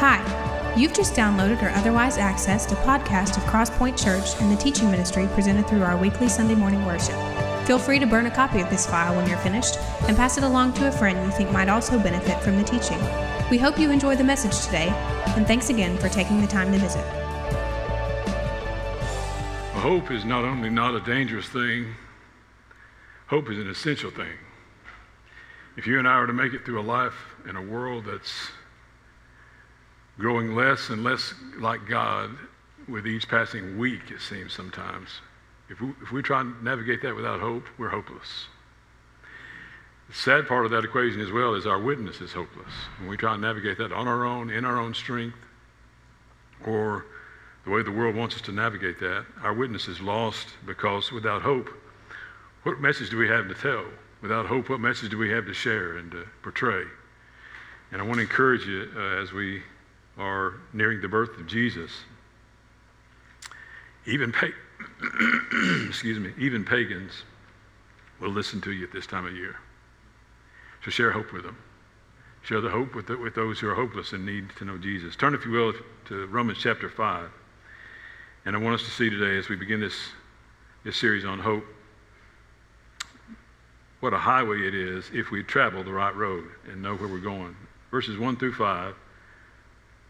Hi, you've just downloaded or otherwise accessed a podcast of Crosspoint Church and the teaching ministry presented through our weekly Sunday morning worship. Feel free to burn a copy of this file when you're finished and pass it along to a friend you think might also benefit from the teaching. We hope you enjoy the message today, and thanks again for taking the time to visit. Hope is not only not a dangerous thing, hope is an essential thing. If you and I are to make it through a life in a world that's growing less and less like God with each passing week, it seems sometimes. If we, if we try and navigate that without hope, we're hopeless. The sad part of that equation as well is our witness is hopeless. When we try and navigate that on our own, in our own strength, or the way the world wants us to navigate that, our witness is lost because without hope, what message do we have to tell? Without hope, what message do we have to share and to portray? And I want to encourage you uh, as we are nearing the birth of Jesus, even pa- excuse me, even pagans will listen to you at this time of year. So share hope with them. Share the hope with, the, with those who are hopeless and need to know Jesus. Turn, if you will, to Romans chapter 5. And I want us to see today as we begin this, this series on hope what a highway it is if we travel the right road and know where we're going. Verses 1 through 5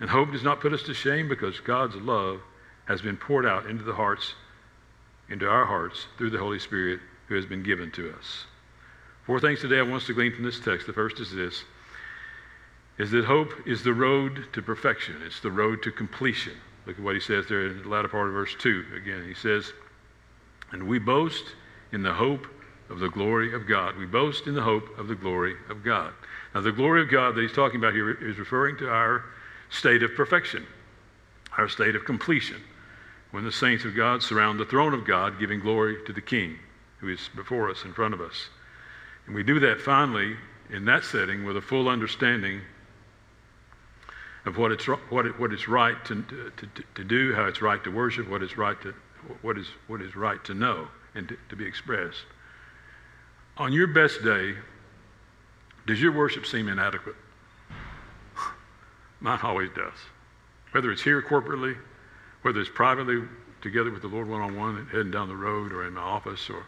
And hope does not put us to shame because God's love has been poured out into the hearts, into our hearts through the Holy Spirit who has been given to us. Four things today I want us to glean from this text. The first is this is that hope is the road to perfection. It's the road to completion. Look at what he says there in the latter part of verse 2. Again, he says, And we boast in the hope of the glory of God. We boast in the hope of the glory of God. Now, the glory of God that he's talking about here is referring to our state of perfection, our state of completion, when the saints of God surround the throne of God, giving glory to the King who is before us, in front of us. And we do that finally in that setting with a full understanding of what it's, what, it, what it's right to, to, to, to, do, how it's right to worship, what is right to, what is, what is right to know and to, to be expressed. On your best day, does your worship seem inadequate? Mine always does. Whether it's here corporately, whether it's privately together with the Lord one on one, heading down the road, or in my office, or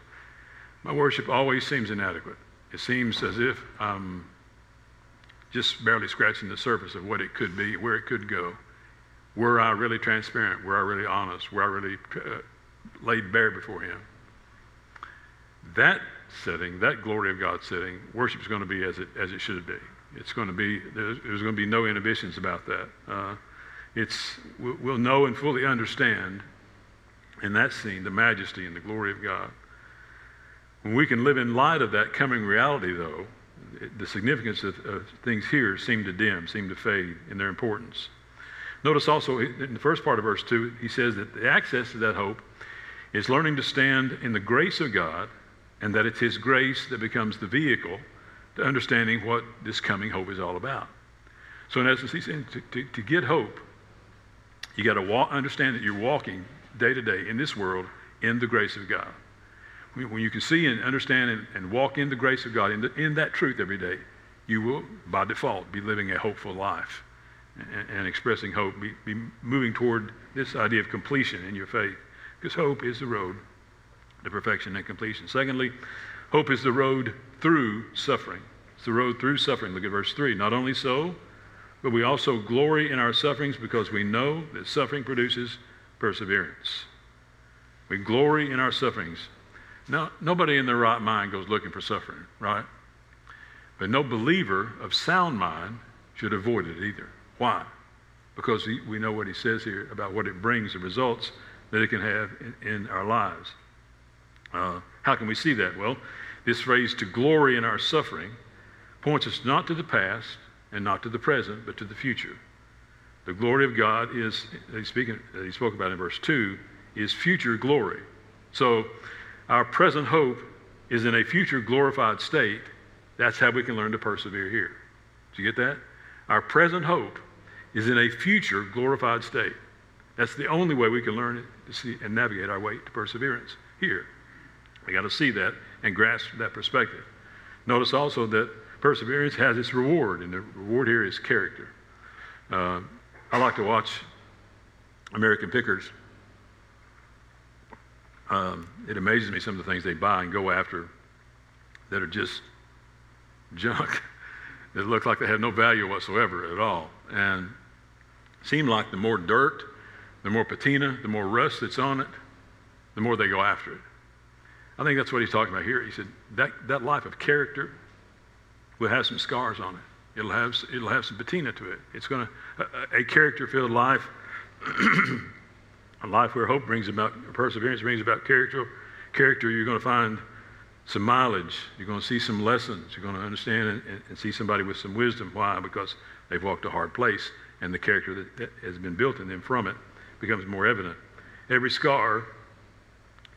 my worship always seems inadequate. It seems as if I'm just barely scratching the surface of what it could be, where it could go. Were I really transparent? Were I really honest? Were I really uh, laid bare before Him? That setting, that glory of God setting, worship is going to be as it, as it should be. It's going to be, there's, there's going to be no inhibitions about that. Uh, it's, we'll, know and fully understand in that scene the majesty and the glory of God. When we can live in light of that coming reality, though, it, the significance of, of, things here seem to dim, seem to fade in their importance. Notice also in the first part of verse 2, he says that the access to that hope is learning to stand in the grace of God, and that it's His grace that becomes the vehicle to understanding what this coming hope is all about. So, in essence, he's saying to, to, to get hope, you got to understand that you're walking day to day in this world in the grace of God. When you can see and understand and, and walk in the grace of God, in, the, in that truth every day, you will, by default, be living a hopeful life and, and expressing hope, be, be moving toward this idea of completion in your faith. Because hope is the road to perfection and completion. Secondly, hope is the road through suffering. It's the road through suffering. Look at verse 3. Not only so, but we also glory in our sufferings because we know that suffering produces perseverance. We glory in our sufferings. Now, nobody in their right mind goes looking for suffering, right? But no believer of sound mind should avoid it either. Why? Because we know what he says here about what it brings, the results that it can have in, our lives. Uh, how can we see that? Well, this phrase, to glory in our suffering, points us not to the past and not to the present, but to the future. The glory of God is, he spoke about in verse 2, is future glory. So our present hope is in a future glorified state. That's how we can learn to persevere here. Do you get that? Our present hope is in a future glorified state. That's the only way we can learn to see and navigate our way to perseverance here. We got to see that and grasp that perspective. Notice also that perseverance has its reward, and the reward here is character. Uh, I like to watch American pickers. Um, it amazes me some of the things they buy and go after that are just junk that look like they have no value whatsoever at all. And seem like the more dirt, the more patina, the more rust that's on it, the more they go after it. I think that's what he's talking about here. He said that, that life of character will have some scars on it. It'll have, it'll have some patina to it. It's going to, a, a character filled life, a life where hope brings about, perseverance brings about character. Character, you're going to find some mileage. You're going to see some lessons. You're going to understand and, and, and see somebody with some wisdom. Why? Because they've walked a hard place, and the character that, that has been built in them from it becomes more evident. Every scar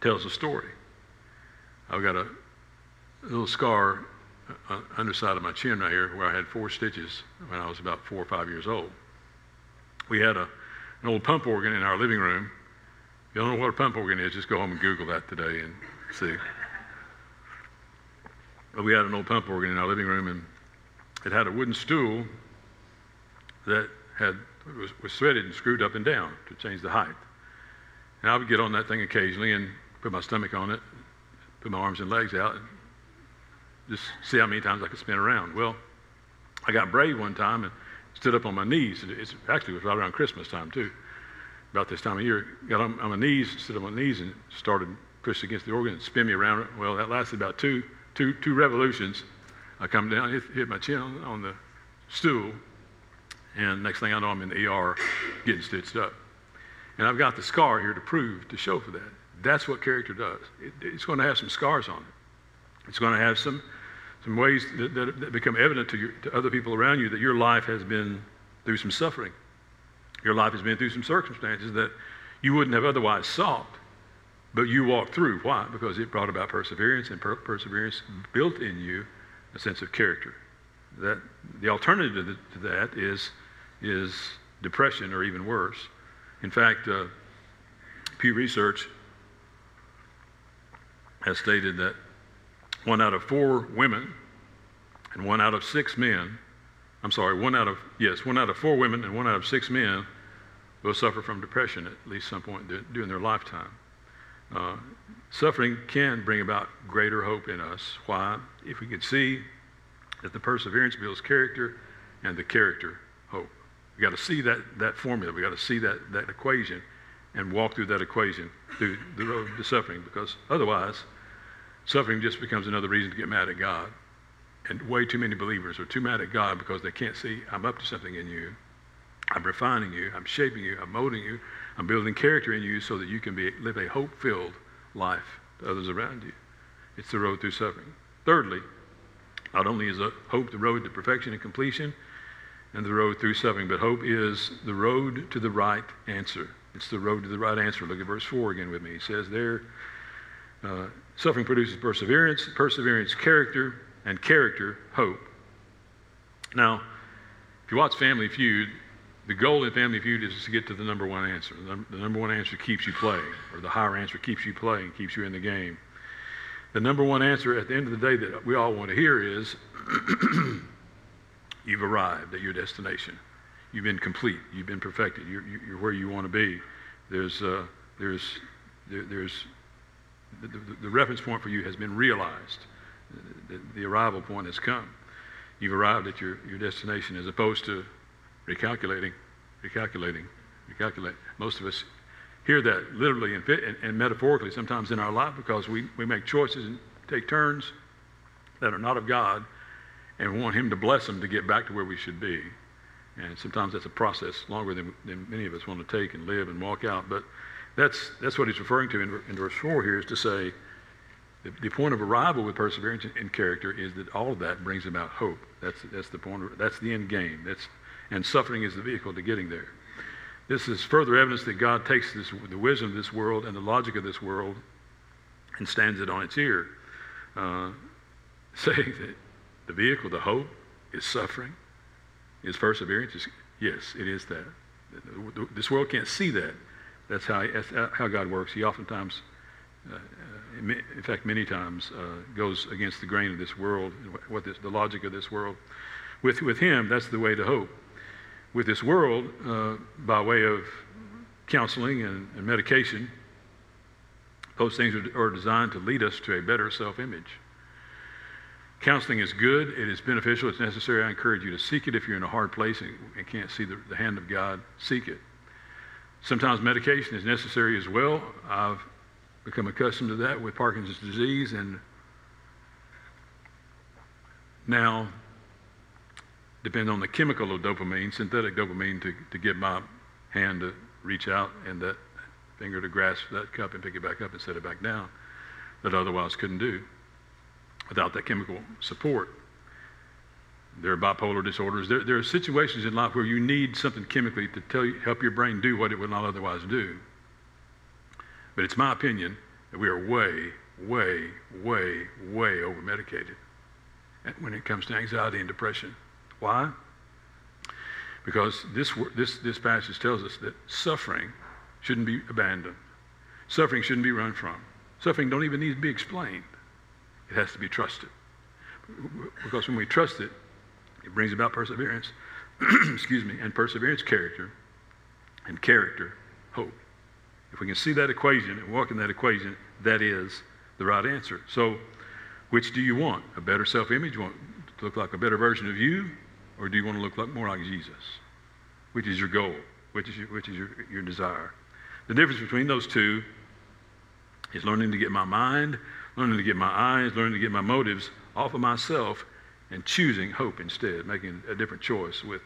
tells a story. I've got a little scar uh, underside of my chin right here where I had four stitches when I was about four or five years old. We had a, an old pump organ in our living room. If you don't know what a pump organ is, just go home and Google that today and see. But we had an old pump organ in our living room, and it had a wooden stool that had was, was threaded and screwed up and down to change the height. And I would get on that thing occasionally and put my stomach on it, put my arms and legs out, and just see how many times I could spin around. Well, I got brave one time and stood up on my knees. It actually was right around Christmas time too, about this time of year. Got on, on my knees, stood on my knees, and started pushing against the organ and spin me around. Well, that lasted about two, two, two revolutions. I come down, hit, hit my chin on, on the stool, and next thing I know, I'm in the ER getting stitched up. And I've got the scar here to prove, to show for that. That's what character does. It, it's going to have some scars on it. It's going to have some, some ways that, that, that become evident to, your, to other people around you that your life has been through some suffering. Your life has been through some circumstances that you wouldn't have otherwise sought, but you walked through. Why? Because it brought about perseverance, and per- perseverance built in you a sense of character. That the alternative to that is is depression or even worse. In fact, uh, Pew Research has stated that one out of four women and one out of six men, I'm sorry, one out of, yes, one out of four women and one out of six men will suffer from depression at least some point during their lifetime. Uh, suffering can bring about greater hope in us. Why? If we could see that the perseverance builds character and the character hope. We got to see that, that formula. We got to see that, that equation and walk through that equation through the road to suffering because otherwise, suffering just becomes another reason to get mad at God. And way too many believers are too mad at God because they can't see I'm up to something in you. I'm refining you. I'm shaping you. I'm molding you. I'm building character in you so that you can be, live a hope filled life to others around you. It's the road through suffering. Thirdly, not only is hope the road to perfection and completion, and the road through suffering. But hope is the road to the right answer. It's the road to the right answer. Look at verse 4 again with me. He says there, uh, suffering produces perseverance, perseverance, character, and character, hope. Now, if you watch Family Feud, the goal in Family Feud is to get to the number one answer. The, number one answer keeps you playing, or the higher answer keeps you playing, keeps you in the game. The number one answer at the end of the day that we all want to hear is You've arrived at your destination. You've been complete. You've been perfected. You're, you're where you want to be. There's, uh, there's, there, there's the, the, the, reference point for you has been realized. The, the, arrival point has come. You've arrived at your, your destination as opposed to recalculating, recalculating, recalculating. Most of us hear that literally and, and, and metaphorically sometimes in our life because we, we make choices and take turns that are not of God and want Him to bless them to get back to where we should be. And sometimes that's a process longer than, than many of us want to take and live and walk out. But that's, that's what he's referring to in, in verse 4 here is to say the, the point of arrival with perseverance and character is that all of that brings about hope. That's, that's the point. Of, that's the end game. That's, and suffering is the vehicle to getting there. This is further evidence that God takes this, the wisdom of this world and the logic of this world and stands it on its ear, uh, saying that the vehicle, the hope, is suffering, is perseverance. Yes, it is that. This world can't see that. That's how, that's how God works. He oftentimes, uh, in fact, many times, uh, goes against the grain of this world, what this, the logic of this world. With, with Him, that's the way to hope. With this world, uh, by way of counseling and, and medication, those things are, are designed to lead us to a better self image. Counseling is good, it is beneficial, it's necessary. I encourage you to seek it if you're in a hard place and, and can't see the, the hand of God. Seek it. Sometimes medication is necessary as well. I've become accustomed to that with Parkinson's disease, and now depend on the chemical of dopamine, synthetic dopamine, to, to get my hand to reach out and that finger to grasp that cup and pick it back up and set it back down that otherwise couldn't do without that chemical support. There are bipolar disorders. There, there, are situations in life where you need something chemically to tell you, help your brain do what it would not otherwise do. But it's my opinion that we are way, way, way, way over medicated when it comes to anxiety and depression. Why? Because this, this, this passage tells us that suffering shouldn't be abandoned. Suffering shouldn't be run from. Suffering don't even need to be explained. It has to be trusted. Because when we trust it, it brings about perseverance, excuse me, and perseverance, character, and character, hope. If we can see that equation and walk in that equation, that is the right answer. So, which do you want? A better self image? Want to look like a better version of you? Or do you want to look like, more like Jesus? Which is your goal? Which is, your, which is your, your desire? The difference between those two is learning to get my mind, learning to get my eyes, learning to get my motives off of myself and choosing hope instead, making a different choice with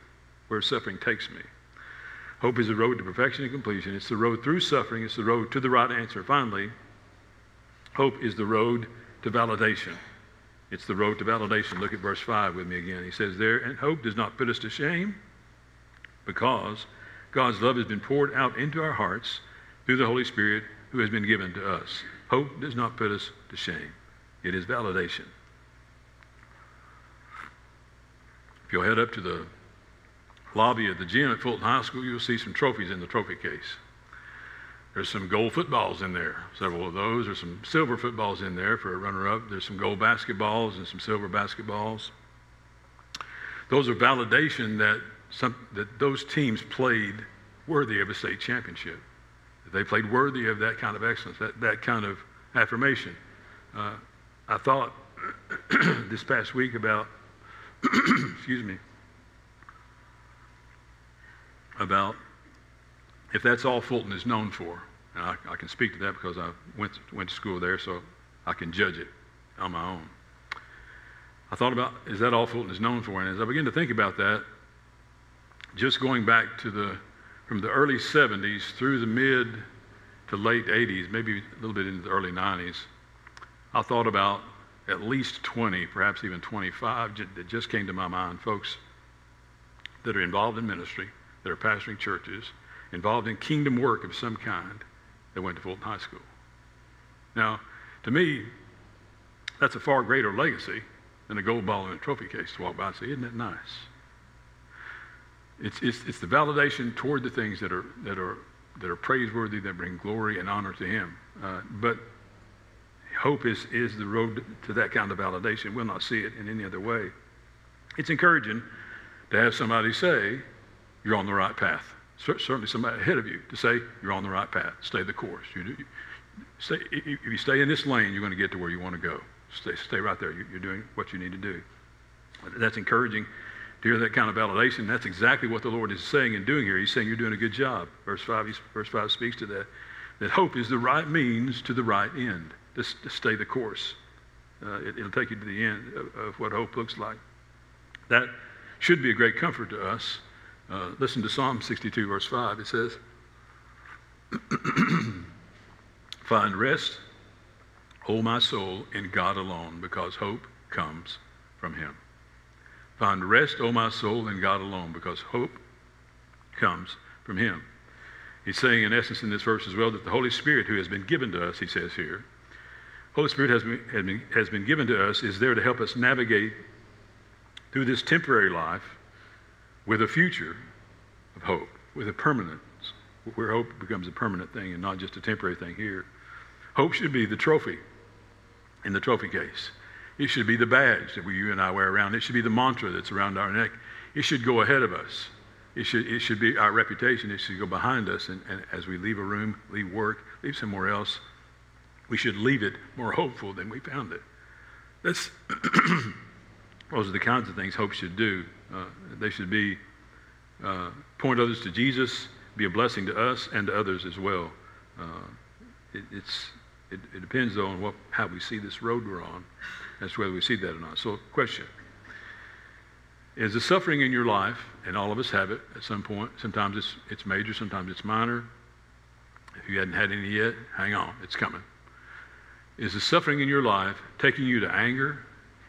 where suffering takes me. Hope is the road to perfection and completion. It's the road through suffering. It's the road to the right answer. Finally, hope is the road to validation. It's the road to validation. Look at verse 5 with me again. He says there, and hope does not put us to shame because God's love has been poured out into our hearts through the Holy Spirit who has been given to us. Hope does not put us to shame. It is validation. If you'll head up to the lobby of the gym at Fulton High School, you'll see some trophies in the trophy case. There's some gold footballs in there, several of those. There's some silver footballs in there for a runner up. There's some gold basketballs and some silver basketballs. Those are validation that, some, that those teams played worthy of a state championship. They played worthy of that kind of excellence, that, that kind of affirmation. Uh, I thought this past week about, excuse me, about if that's all Fulton is known for, and I, I, can speak to that because I went, went to school there, so I can judge it on my own. I thought about, is that all Fulton is known for? And as I began to think about that, just going back to the, from the early 70s through the mid to late 80s, maybe a little bit into the early 90s, I thought about at least 20, perhaps even 25 that just came to my mind, folks that are involved in ministry, that are pastoring churches, involved in kingdom work of some kind that went to Fulton High School. Now, to me, that's a far greater legacy than a gold ball in a trophy case to walk by and say, isn't that nice? It's, it's, it's the validation toward the things that are, that, are, that are praiseworthy, that bring glory and honor to Him. Uh, but hope is, is the road to that kind of validation. We'll not see it in any other way. It's encouraging to have somebody say, you're on the right path certainly somebody ahead of you to say you're on the right path. Stay the course. You do, stay, if you stay in this lane, you're going to get to where you want to go. Stay, stay right there. You're doing what you need to do. That's encouraging to hear that kind of validation. That's exactly what the Lord is saying and doing here. He's saying you're doing a good job. Verse 5, verse 5 speaks to that. That hope is the right means to the right end. Just, to stay the course. Uh, it, will take you to the end of, of what hope looks like. That should be a great comfort to us uh, listen to Psalm 62, verse 5. It says, Find rest, O my soul, in God alone, because hope comes from him. Find rest, O my soul, in God alone, because hope comes from Him. He's saying, in essence, in this verse as well, that the Holy Spirit, who has been given to us, he says here, Holy Spirit has been, has been, given to us, is there to help us navigate through this temporary life with a future of hope, with a permanence, where hope becomes a permanent thing and not just a temporary thing here. Hope should be the trophy in the trophy case. It should be the badge that we, you and I wear around. It should be the mantra that's around our neck. It should go ahead of us. It should, it should be our reputation. It should go behind us. And, and as we leave a room, leave work, leave somewhere else, we should leave it more hopeful than we found it. That's, those are the kinds of things hope should do. Uh, they should be uh, point others to Jesus, be a blessing to us and to others as well. Uh, it, it's, it, it, depends, though, on what, how we see this road we're on as to whether we see that or not. So, question Is the suffering in your life, and all of us have it at some point, sometimes it's, it's major, sometimes it's minor. If you hadn't had any yet, hang on, it's coming. Is the suffering in your life taking you to anger?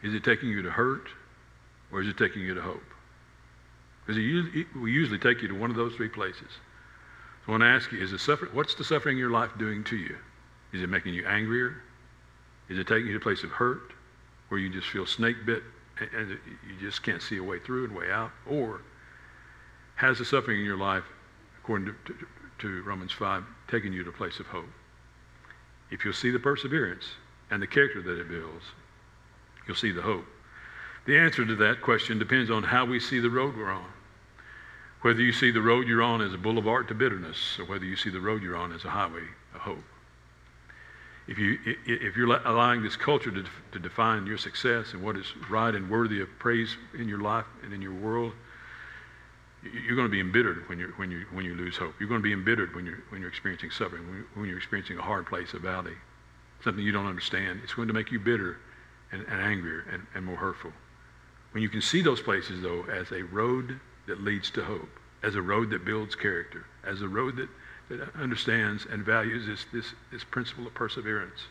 Is it taking you to hurt? Or is it taking you to hope? Because it will usually take you to one of those three places. So I want to ask you, is the suffering, what's the suffering in your life doing to you? Is it making you angrier? Is it taking you to a place of hurt where you just feel snake bit and you just can't see a way through and way out? Or has the suffering in your life, according to, to, to Romans 5, taken you to a place of hope? If you'll see the perseverance and the character that it builds, you'll see the hope. The answer to that question depends on how we see the road we're on. Whether you see the road you're on as a boulevard to bitterness, or whether you see the road you're on as a highway of hope. If, you, if you're allowing this culture to, to define your success and what is right and worthy of praise in your life and in your world, you're going to be embittered when, you when, you, when you lose hope. You're going to be embittered when you're, when you're experiencing suffering, when, when you're experiencing a hard place, a valley, something you don't understand. It's going to make you bitter and, and angrier and, and more hurtful. When you can see those places, though, as a road that leads to hope, as a road that builds character, as a road that, that understands and values this, this, this principle of perseverance.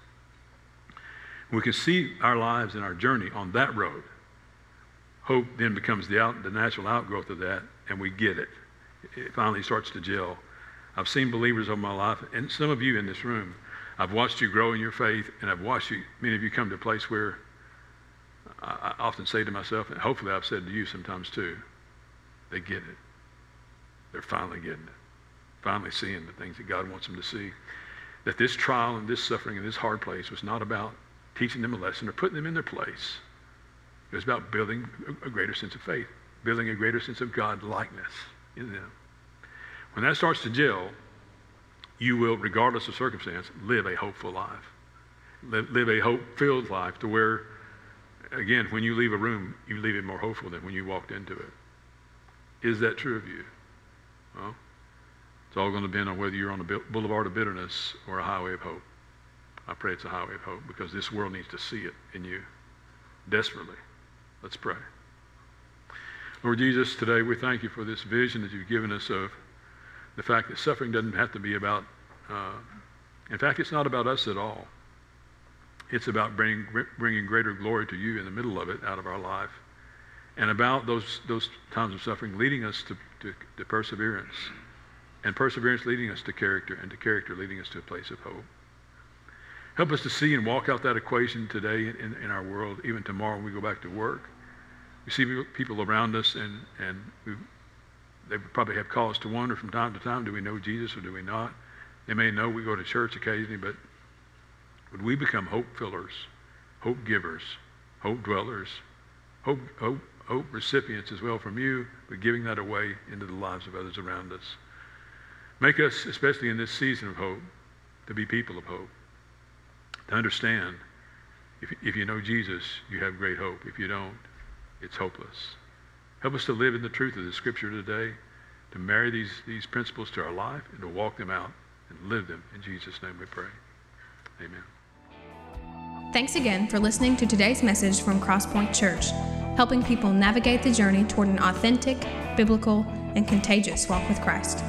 we can see our lives and our journey on that road, hope then becomes the, out, the natural outgrowth of that, and we get it. It finally starts to gel. I've seen believers over my life, and some of you in this room, I've watched you grow in your faith, and I've watched you, many of you come to a place where I, I often say to myself, and hopefully I've said to you sometimes too, they get it. They're finally getting it. Finally seeing the things that God wants them to see. That this trial and this suffering and this hard place was not about teaching them a lesson or putting them in their place. It was about building a greater sense of faith, building a greater sense of God likeness in them. When that starts to gel, you will, regardless of circumstance, live a hopeful life. Live, live a hope filled life to where, again, when you leave a room, you leave it more hopeful than when you walked into it. Is that true of you? Well, it's all going to depend on whether you're on a boulevard of bitterness or a highway of hope. I pray it's a highway of hope because this world needs to see it in you desperately. Let's pray. Lord Jesus, today we thank you for this vision that you've given us of the fact that suffering doesn't have to be about, uh, in fact, it's not about us at all. It's about bringing, bringing greater glory to you in the middle of it out of our life. And about those, those times of suffering leading us to, to, to perseverance. And perseverance leading us to character, and to character leading us to a place of hope. Help us to see and walk out that equation today in, in our world, even tomorrow when we go back to work. We see people around us, and, and they probably have cause to wonder from time to time do we know Jesus or do we not? They may know we go to church occasionally, but would we become hope fillers, hope givers, hope dwellers, hope, hope, hope recipients as well from you, but giving that away into the lives of others around us? Make us, especially in this season of hope, to be people of hope, to understand if, if you know Jesus, you have great hope. If you don't, it's hopeless. Help us to live in the truth of the Scripture today, to marry these, these principles to our life, and to walk them out and live them. In Jesus' name we pray. Amen. Thanks again for listening to today's message from Crosspoint Church, helping people navigate the journey toward an authentic, biblical, and contagious walk with Christ.